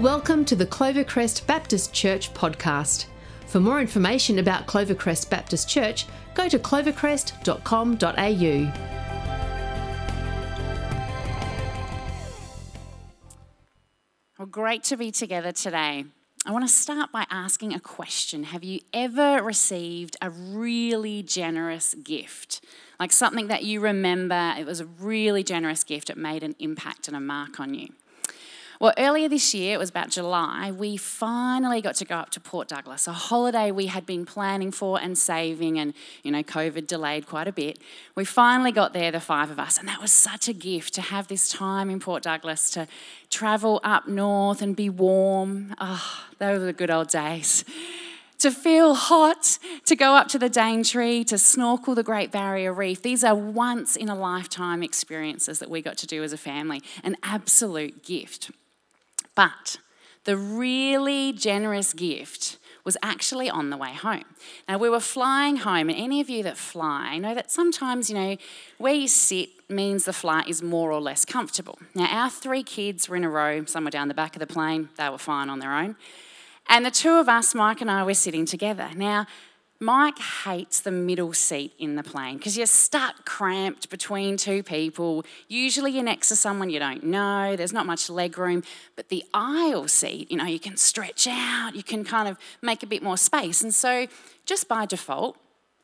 Welcome to the Clovercrest Baptist Church podcast. For more information about Clovercrest Baptist Church, go to clovercrest.com.au. Well, great to be together today. I want to start by asking a question. Have you ever received a really generous gift? Like something that you remember, it was a really generous gift, it made an impact and a mark on you. Well, earlier this year, it was about July, we finally got to go up to Port Douglas, a holiday we had been planning for and saving, and you know, COVID delayed quite a bit. We finally got there, the five of us, and that was such a gift to have this time in Port Douglas to travel up north and be warm. Ah, oh, those were the good old days to feel hot, to go up to the Daintree, to snorkel the Great Barrier Reef. These are once in a lifetime experiences that we got to do as a family, an absolute gift. But the really generous gift was actually on the way home. Now, we were flying home, and any of you that fly know that sometimes, you know, where you sit means the flight is more or less comfortable. Now, our three kids were in a row, somewhere down the back of the plane. They were fine on their own. And the two of us, Mike and I, were sitting together. Now, Mike hates the middle seat in the plane because you're stuck cramped between two people. Usually you're next to someone you don't know, there's not much leg room. But the aisle seat, you know, you can stretch out, you can kind of make a bit more space. And so, just by default,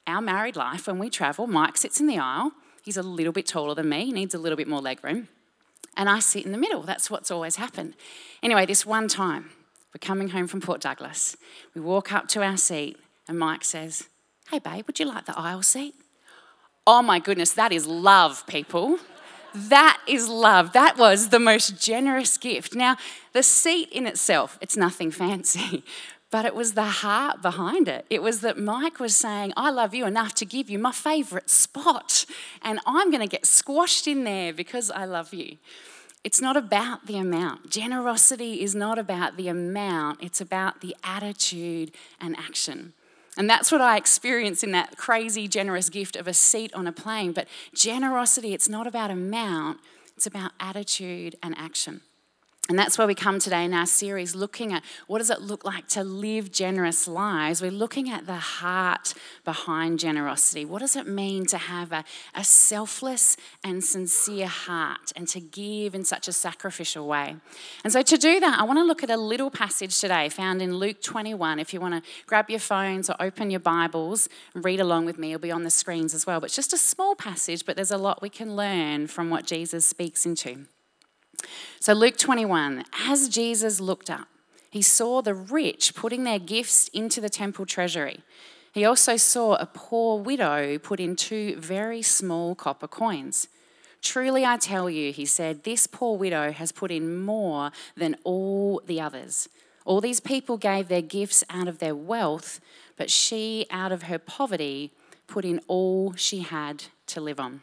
our married life, when we travel, Mike sits in the aisle. He's a little bit taller than me, he needs a little bit more leg room. And I sit in the middle. That's what's always happened. Anyway, this one time, we're coming home from Port Douglas. We walk up to our seat and Mike says, Hey, babe, would you like the aisle seat? Oh my goodness, that is love, people. That is love. That was the most generous gift. Now, the seat in itself, it's nothing fancy, but it was the heart behind it. It was that Mike was saying, I love you enough to give you my favorite spot, and I'm going to get squashed in there because I love you. It's not about the amount. Generosity is not about the amount, it's about the attitude and action. And that's what I experienced in that crazy, generous gift of a seat on a plane. But generosity, it's not about amount, it's about attitude and action. And that's where we come today in our series, looking at what does it look like to live generous lives. We're looking at the heart behind generosity. What does it mean to have a, a selfless and sincere heart and to give in such a sacrificial way? And so, to do that, I want to look at a little passage today found in Luke 21. If you want to grab your phones or open your Bibles and read along with me, it'll be on the screens as well. But it's just a small passage, but there's a lot we can learn from what Jesus speaks into. So, Luke 21, as Jesus looked up, he saw the rich putting their gifts into the temple treasury. He also saw a poor widow put in two very small copper coins. Truly, I tell you, he said, this poor widow has put in more than all the others. All these people gave their gifts out of their wealth, but she, out of her poverty, put in all she had to live on.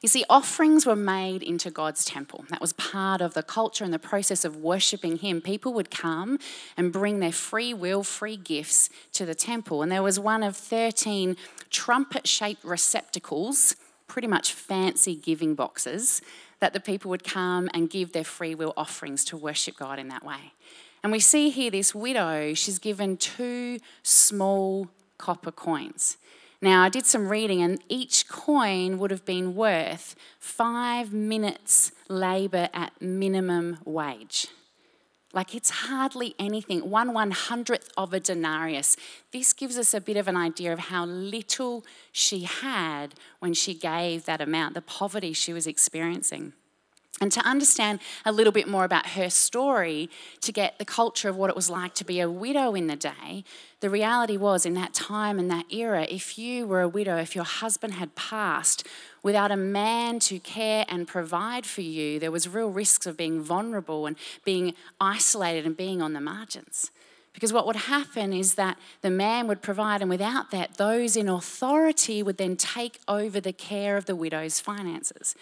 You see, offerings were made into God's temple. That was part of the culture and the process of worshipping Him. People would come and bring their free will, free gifts to the temple. And there was one of 13 trumpet shaped receptacles, pretty much fancy giving boxes, that the people would come and give their free will offerings to worship God in that way. And we see here this widow, she's given two small copper coins. Now, I did some reading, and each coin would have been worth five minutes' labour at minimum wage. Like it's hardly anything, one one hundredth of a denarius. This gives us a bit of an idea of how little she had when she gave that amount, the poverty she was experiencing. And to understand a little bit more about her story, to get the culture of what it was like to be a widow in the day, the reality was in that time and that era, if you were a widow, if your husband had passed without a man to care and provide for you, there was real risks of being vulnerable and being isolated and being on the margins. Because what would happen is that the man would provide, and without that, those in authority would then take over the care of the widow's finances.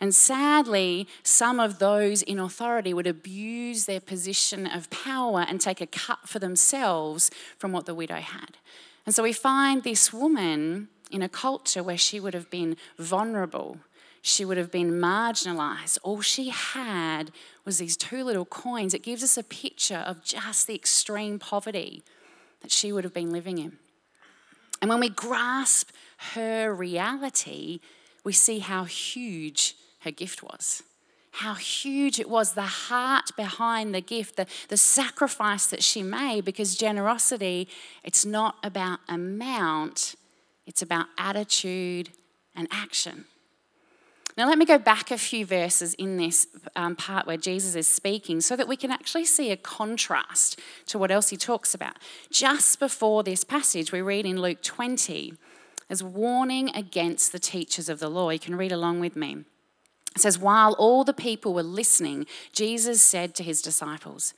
And sadly, some of those in authority would abuse their position of power and take a cut for themselves from what the widow had. And so we find this woman in a culture where she would have been vulnerable. She would have been marginalized. All she had was these two little coins. It gives us a picture of just the extreme poverty that she would have been living in. And when we grasp her reality, we see how huge her gift was. How huge it was, the heart behind the gift, the, the sacrifice that she made, because generosity, it's not about amount, it's about attitude and action. Now, let me go back a few verses in this um, part where Jesus is speaking so that we can actually see a contrast to what else he talks about. Just before this passage, we read in Luke 20 as warning against the teachers of the law. You can read along with me. It says, While all the people were listening, Jesus said to his disciples,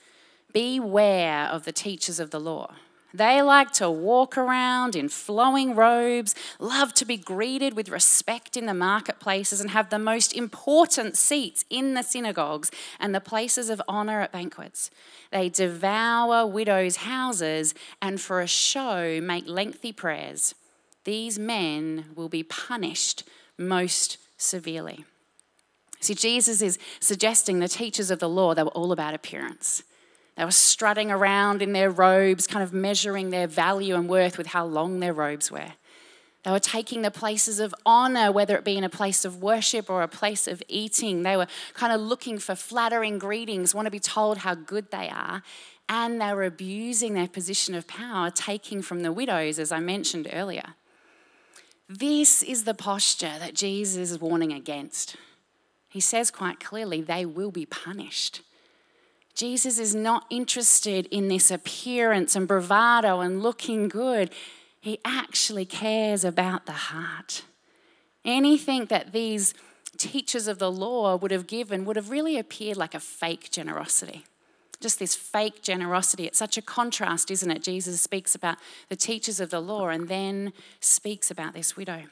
Beware of the teachers of the law they like to walk around in flowing robes, love to be greeted with respect in the marketplaces, and have the most important seats in the synagogues and the places of honor at banquets. They devour widows' houses and for a show make lengthy prayers. These men will be punished most severely. See, Jesus is suggesting the teachers of the law, they were all about appearance. They were strutting around in their robes, kind of measuring their value and worth with how long their robes were. They were taking the places of honor, whether it be in a place of worship or a place of eating. They were kind of looking for flattering greetings, want to be told how good they are. And they were abusing their position of power, taking from the widows, as I mentioned earlier. This is the posture that Jesus is warning against. He says quite clearly, they will be punished. Jesus is not interested in this appearance and bravado and looking good. He actually cares about the heart. Anything that these teachers of the law would have given would have really appeared like a fake generosity. Just this fake generosity. It's such a contrast, isn't it? Jesus speaks about the teachers of the law and then speaks about this widow.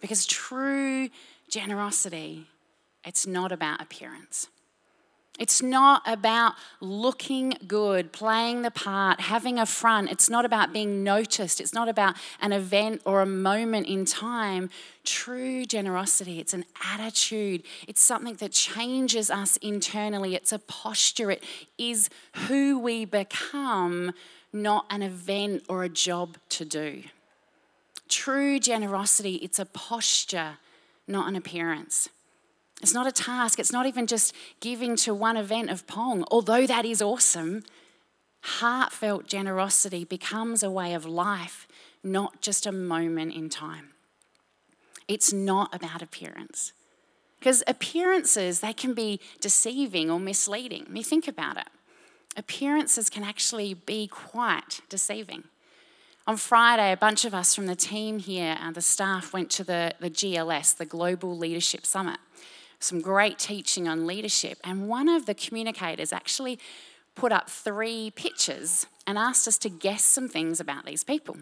Because true generosity, it's not about appearance. It's not about looking good, playing the part, having a front. It's not about being noticed. It's not about an event or a moment in time. True generosity, it's an attitude. It's something that changes us internally. It's a posture. It is who we become, not an event or a job to do. True generosity, it's a posture, not an appearance. It's not a task. It's not even just giving to one event of Pong, although that is awesome. Heartfelt generosity becomes a way of life, not just a moment in time. It's not about appearance. Because appearances, they can be deceiving or misleading. I mean, think about it. Appearances can actually be quite deceiving. On Friday, a bunch of us from the team here and the staff went to the, the GLS, the Global Leadership Summit some great teaching on leadership. And one of the communicators actually put up three pictures and asked us to guess some things about these people.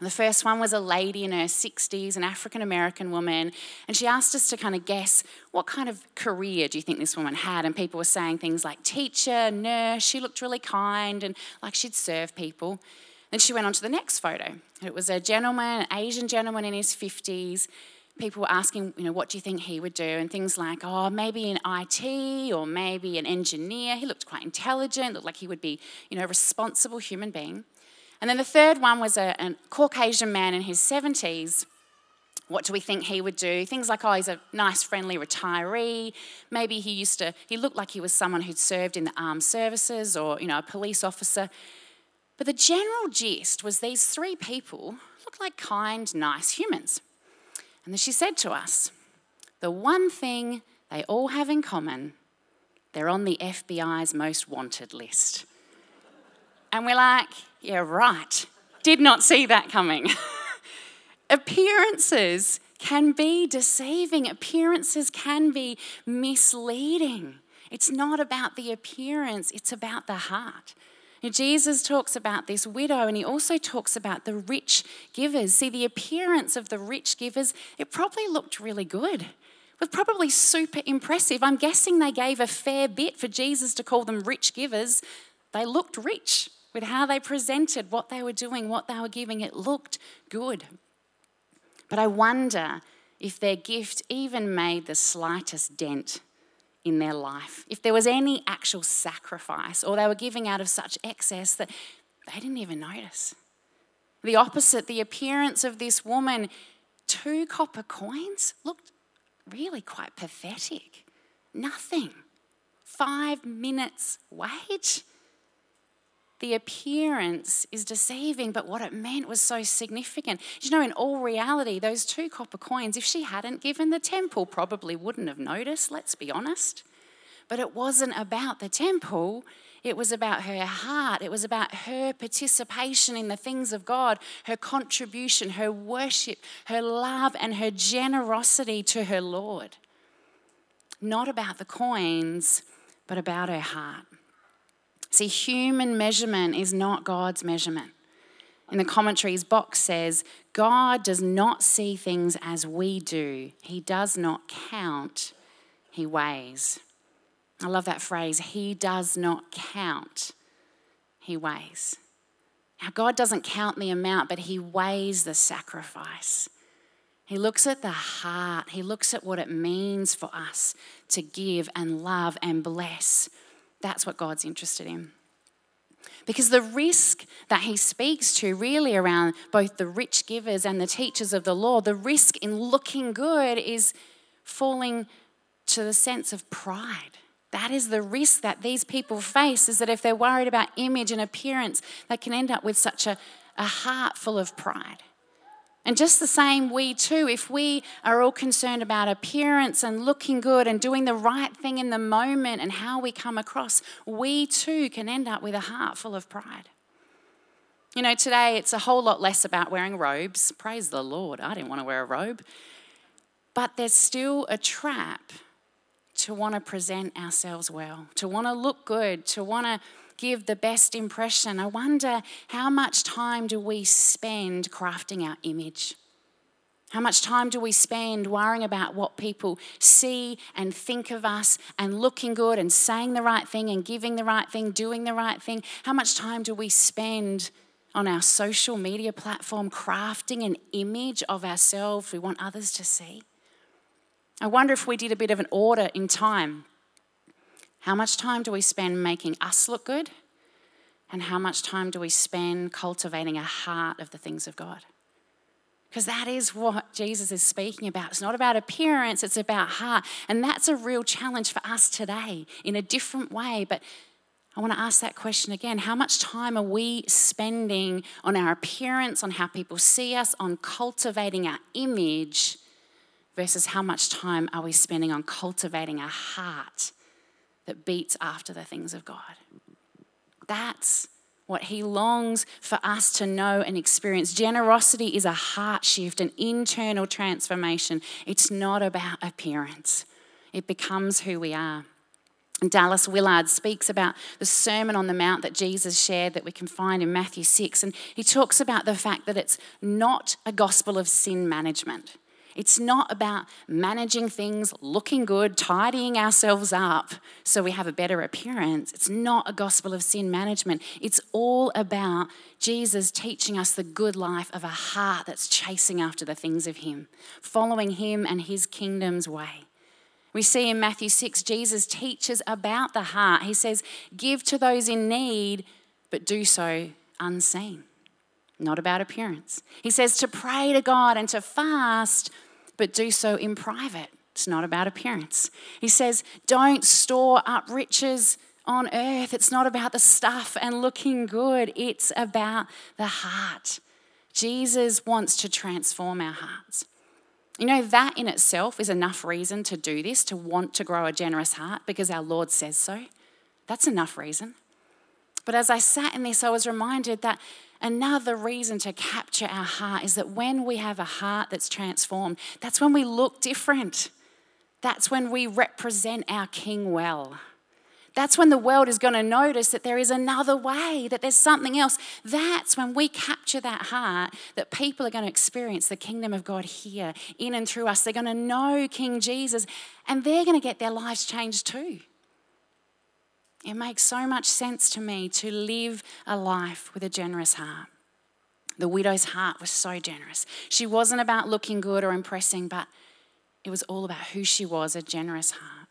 The first one was a lady in her 60s, an African American woman, and she asked us to kind of guess what kind of career do you think this woman had? And people were saying things like teacher, nurse, she looked really kind and like she'd serve people. Then she went on to the next photo. It was a gentleman, an Asian gentleman in his 50s, people were asking, you know, what do you think he would do? And things like, oh, maybe in IT or maybe an engineer. He looked quite intelligent, looked like he would be, you know, a responsible human being. And then the third one was a, a Caucasian man in his 70s. What do we think he would do? Things like, oh, he's a nice, friendly retiree. Maybe he used to, he looked like he was someone who'd served in the armed services or, you know, a police officer. But the general gist was these three people looked like kind, nice humans. And she said to us, The one thing they all have in common, they're on the FBI's most wanted list. And we're like, Yeah, right. Did not see that coming. Appearances can be deceiving, appearances can be misleading. It's not about the appearance, it's about the heart. Jesus talks about this widow and he also talks about the rich givers. See, the appearance of the rich givers, it probably looked really good. It was probably super impressive. I'm guessing they gave a fair bit for Jesus to call them rich givers. They looked rich with how they presented, what they were doing, what they were giving. It looked good. But I wonder if their gift even made the slightest dent in their life, if there was any actual sacrifice, or they were giving out of such excess that they didn't even notice. The opposite, the appearance of this woman, two copper coins, looked really quite pathetic. Nothing. Five minutes' wage. The appearance is deceiving, but what it meant was so significant. You know, in all reality, those two copper coins, if she hadn't given the temple, probably wouldn't have noticed, let's be honest. But it wasn't about the temple, it was about her heart. It was about her participation in the things of God, her contribution, her worship, her love, and her generosity to her Lord. Not about the coins, but about her heart. See, human measurement is not God's measurement. In the commentaries, Bock says, God does not see things as we do. He does not count, He weighs. I love that phrase. He does not count, He weighs. Now, God doesn't count the amount, but He weighs the sacrifice. He looks at the heart, He looks at what it means for us to give and love and bless. That's what God's interested in. Because the risk that he speaks to, really around both the rich givers and the teachers of the law, the risk in looking good is falling to the sense of pride. That is the risk that these people face, is that if they're worried about image and appearance, they can end up with such a, a heart full of pride. And just the same, we too, if we are all concerned about appearance and looking good and doing the right thing in the moment and how we come across, we too can end up with a heart full of pride. You know, today it's a whole lot less about wearing robes. Praise the Lord. I didn't want to wear a robe. But there's still a trap to want to present ourselves well, to want to look good, to want to give the best impression. I wonder how much time do we spend crafting our image? How much time do we spend worrying about what people see and think of us and looking good and saying the right thing and giving the right thing, doing the right thing? How much time do we spend on our social media platform crafting an image of ourselves we want others to see? I wonder if we did a bit of an order in time. How much time do we spend making us look good? And how much time do we spend cultivating a heart of the things of God? Because that is what Jesus is speaking about. It's not about appearance, it's about heart. And that's a real challenge for us today in a different way. But I want to ask that question again. How much time are we spending on our appearance, on how people see us, on cultivating our image? versus how much time are we spending on cultivating a heart that beats after the things of God. That's what he longs for us to know and experience. Generosity is a heart shift, an internal transformation. It's not about appearance, it becomes who we are. Dallas Willard speaks about the Sermon on the Mount that Jesus shared that we can find in Matthew 6. And he talks about the fact that it's not a gospel of sin management. It's not about managing things, looking good, tidying ourselves up so we have a better appearance. It's not a gospel of sin management. It's all about Jesus teaching us the good life of a heart that's chasing after the things of Him, following Him and His kingdom's way. We see in Matthew 6, Jesus teaches about the heart. He says, Give to those in need, but do so unseen not about appearance. He says to pray to God and to fast, but do so in private. It's not about appearance. He says, don't store up riches on earth. It's not about the stuff and looking good, it's about the heart. Jesus wants to transform our hearts. You know, that in itself is enough reason to do this, to want to grow a generous heart because our Lord says so. That's enough reason. But as I sat in this, I was reminded that Another reason to capture our heart is that when we have a heart that's transformed, that's when we look different. That's when we represent our King well. That's when the world is going to notice that there is another way, that there's something else. That's when we capture that heart, that people are going to experience the kingdom of God here in and through us. They're going to know King Jesus and they're going to get their lives changed too. It makes so much sense to me to live a life with a generous heart. The widow's heart was so generous. She wasn't about looking good or impressing, but it was all about who she was a generous heart.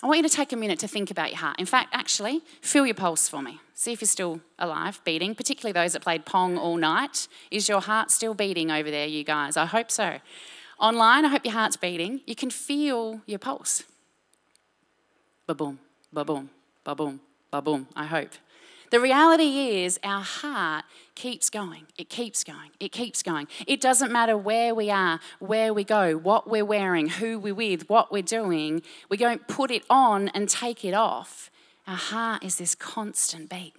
I want you to take a minute to think about your heart. In fact, actually, feel your pulse for me. See if you're still alive, beating, particularly those that played Pong all night. Is your heart still beating over there, you guys? I hope so. Online, I hope your heart's beating. You can feel your pulse. Ba boom, ba boom, ba boom, ba boom, I hope. The reality is, our heart keeps going. It keeps going. It keeps going. It doesn't matter where we are, where we go, what we're wearing, who we're with, what we're doing. We don't put it on and take it off. Our heart is this constant beat.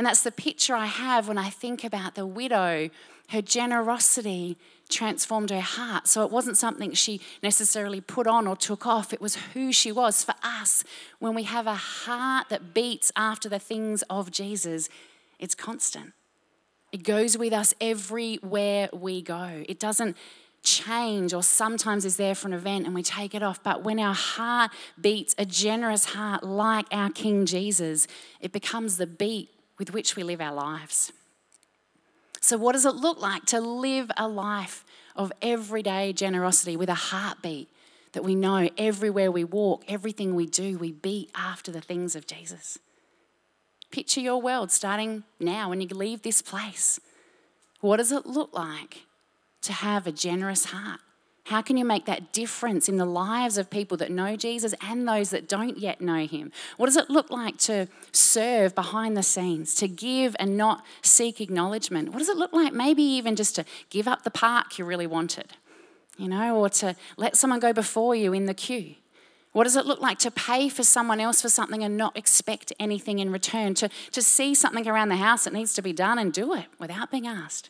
And that's the picture I have when I think about the widow. Her generosity transformed her heart. So it wasn't something she necessarily put on or took off, it was who she was. For us, when we have a heart that beats after the things of Jesus, it's constant. It goes with us everywhere we go. It doesn't change or sometimes is there for an event and we take it off. But when our heart beats a generous heart like our King Jesus, it becomes the beat with which we live our lives. So, what does it look like to live a life of everyday generosity with a heartbeat that we know everywhere we walk, everything we do, we beat after the things of Jesus? Picture your world starting now when you leave this place. What does it look like to have a generous heart? How can you make that difference in the lives of people that know Jesus and those that don't yet know him? What does it look like to serve behind the scenes, to give and not seek acknowledgement? What does it look like maybe even just to give up the park you really wanted, you know, or to let someone go before you in the queue? What does it look like to pay for someone else for something and not expect anything in return? To, to see something around the house that needs to be done and do it without being asked?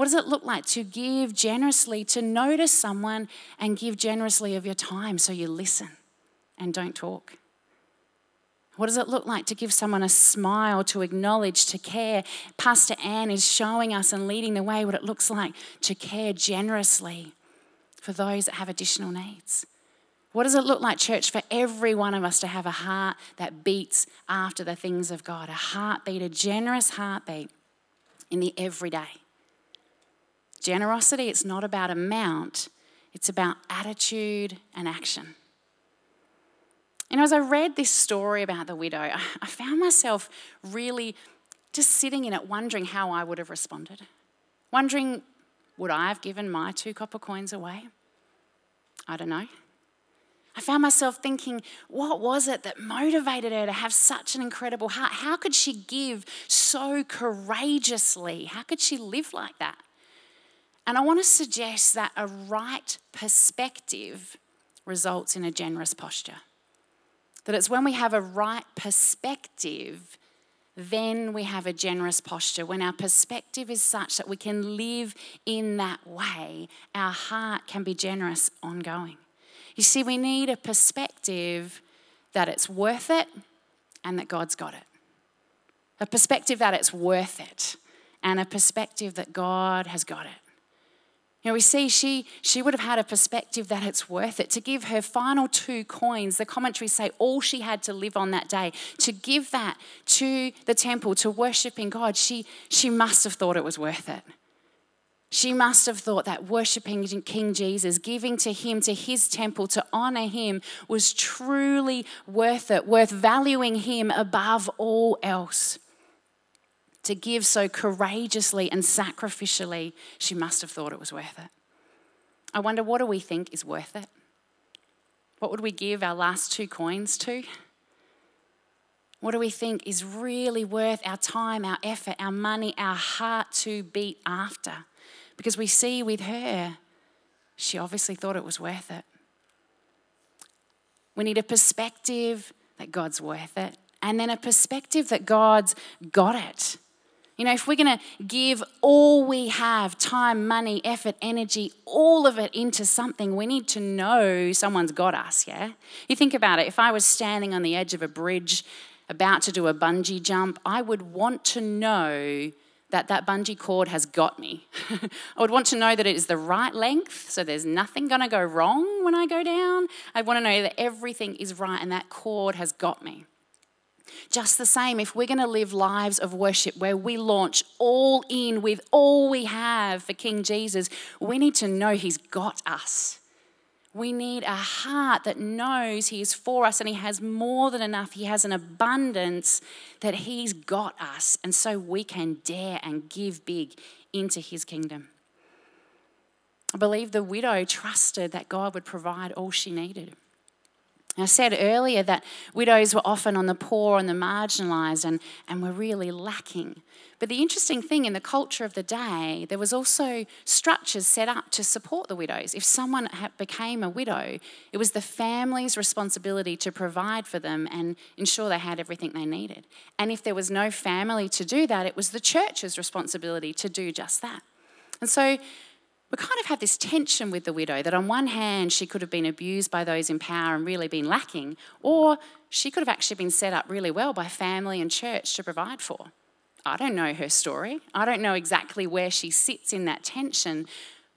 What does it look like to give generously, to notice someone and give generously of your time so you listen and don't talk? What does it look like to give someone a smile, to acknowledge, to care? Pastor Ann is showing us and leading the way what it looks like to care generously for those that have additional needs. What does it look like, church, for every one of us to have a heart that beats after the things of God? A heartbeat, a generous heartbeat in the everyday. Generosity, it's not about amount, it's about attitude and action. Know, as I read this story about the widow, I found myself really just sitting in it, wondering how I would have responded. Wondering, would I have given my two copper coins away? I don't know. I found myself thinking, what was it that motivated her to have such an incredible heart? How could she give so courageously? How could she live like that? And I want to suggest that a right perspective results in a generous posture. That it's when we have a right perspective, then we have a generous posture. When our perspective is such that we can live in that way, our heart can be generous ongoing. You see, we need a perspective that it's worth it and that God's got it. A perspective that it's worth it and a perspective that God has got it. You know, we see she, she would have had a perspective that it's worth it. To give her final two coins, the commentaries say all she had to live on that day, to give that to the temple, to worshiping God, she, she must have thought it was worth it. She must have thought that worshiping King Jesus, giving to him, to his temple, to honor him, was truly worth it, worth valuing him above all else to give so courageously and sacrificially, she must have thought it was worth it. I wonder, what do we think is worth it? What would we give our last two coins to? What do we think is really worth our time, our effort, our money, our heart to beat after? Because we see with her, she obviously thought it was worth it. We need a perspective that God's worth it, and then a perspective that God's got it. You know, if we're going to give all we have time, money, effort, energy, all of it into something, we need to know someone's got us, yeah? You think about it. If I was standing on the edge of a bridge about to do a bungee jump, I would want to know that that bungee cord has got me. I would want to know that it is the right length, so there's nothing going to go wrong when I go down. I want to know that everything is right and that cord has got me. Just the same, if we're going to live lives of worship where we launch all in with all we have for King Jesus, we need to know He's got us. We need a heart that knows He is for us and He has more than enough. He has an abundance that He's got us. And so we can dare and give big into His kingdom. I believe the widow trusted that God would provide all she needed. I said earlier that widows were often on the poor and the marginalised and, and were really lacking. But the interesting thing in the culture of the day, there was also structures set up to support the widows. If someone became a widow, it was the family's responsibility to provide for them and ensure they had everything they needed. And if there was no family to do that, it was the church's responsibility to do just that. And so we kind of have this tension with the widow that on one hand she could have been abused by those in power and really been lacking, or she could have actually been set up really well by family and church to provide for. I don't know her story. I don't know exactly where she sits in that tension,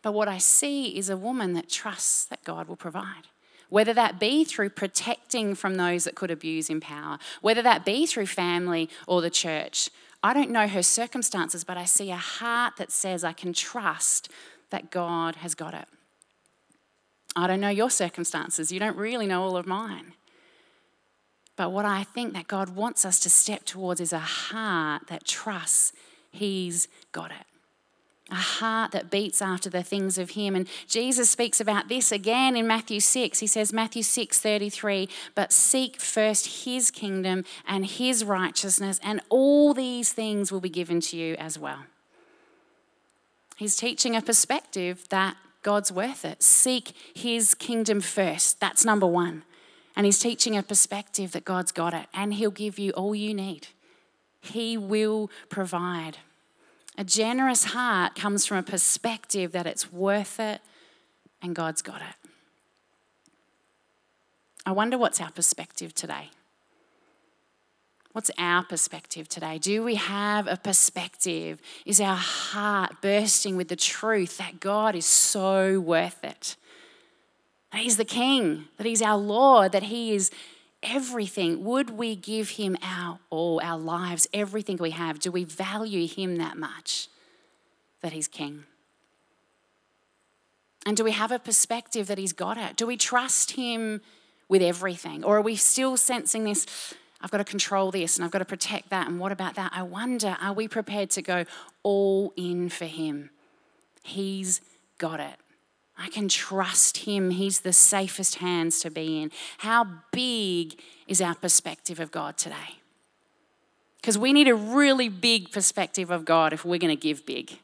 but what I see is a woman that trusts that God will provide. Whether that be through protecting from those that could abuse in power, whether that be through family or the church. I don't know her circumstances, but I see a heart that says, I can trust that God has got it. I don't know your circumstances. You don't really know all of mine. But what I think that God wants us to step towards is a heart that trusts He's got it. A heart that beats after the things of Him. And Jesus speaks about this again in Matthew 6. He says, Matthew 6 33, but seek first His kingdom and His righteousness, and all these things will be given to you as well. He's teaching a perspective that God's worth it. Seek his kingdom first. That's number one. And he's teaching a perspective that God's got it and he'll give you all you need. He will provide. A generous heart comes from a perspective that it's worth it and God's got it. I wonder what's our perspective today. What's our perspective today? Do we have a perspective? Is our heart bursting with the truth that God is so worth it? That He's the King, that He's our Lord, that He is everything. Would we give Him our all, our lives, everything we have? Do we value Him that much that He's King? And do we have a perspective that He's got it? Do we trust Him with everything? Or are we still sensing this? I've got to control this and I've got to protect that. And what about that? I wonder, are we prepared to go all in for Him? He's got it. I can trust Him. He's the safest hands to be in. How big is our perspective of God today? Because we need a really big perspective of God if we're going to give big.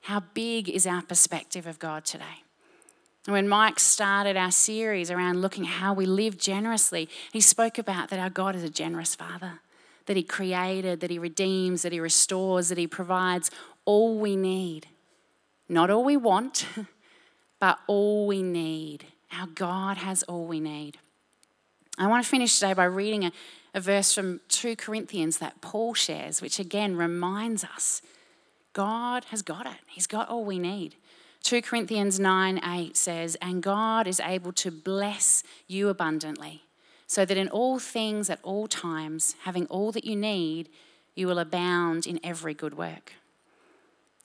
How big is our perspective of God today? When Mike started our series around looking how we live generously, he spoke about that our God is a generous Father, that He created, that He redeems, that He restores, that He provides all we need. Not all we want, but all we need. Our God has all we need. I want to finish today by reading a, a verse from 2 Corinthians that Paul shares, which again reminds us God has got it, He's got all we need. 2 Corinthians 9 8 says, And God is able to bless you abundantly, so that in all things at all times, having all that you need, you will abound in every good work.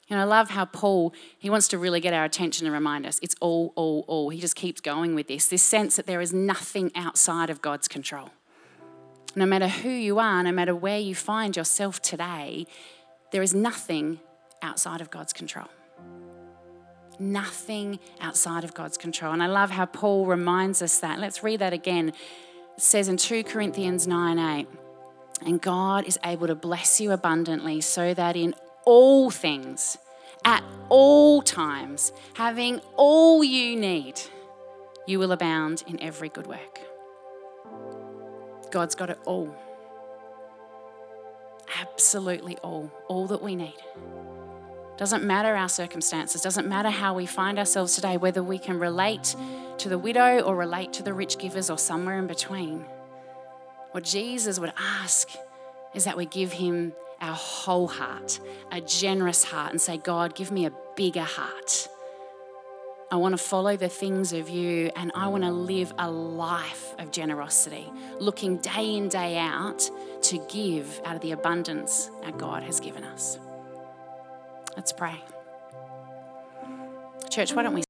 And I love how Paul, he wants to really get our attention and remind us it's all, all, all. He just keeps going with this this sense that there is nothing outside of God's control. No matter who you are, no matter where you find yourself today, there is nothing outside of God's control nothing outside of God's control. And I love how Paul reminds us that. Let's read that again. It says in 2 Corinthians 9 8, and God is able to bless you abundantly so that in all things, at all times, having all you need, you will abound in every good work. God's got it all. Absolutely all. All that we need. Doesn't matter our circumstances, doesn't matter how we find ourselves today, whether we can relate to the widow or relate to the rich givers or somewhere in between. What Jesus would ask is that we give him our whole heart, a generous heart, and say, God, give me a bigger heart. I want to follow the things of you and I want to live a life of generosity, looking day in, day out to give out of the abundance our God has given us. Let's pray. Church, why don't we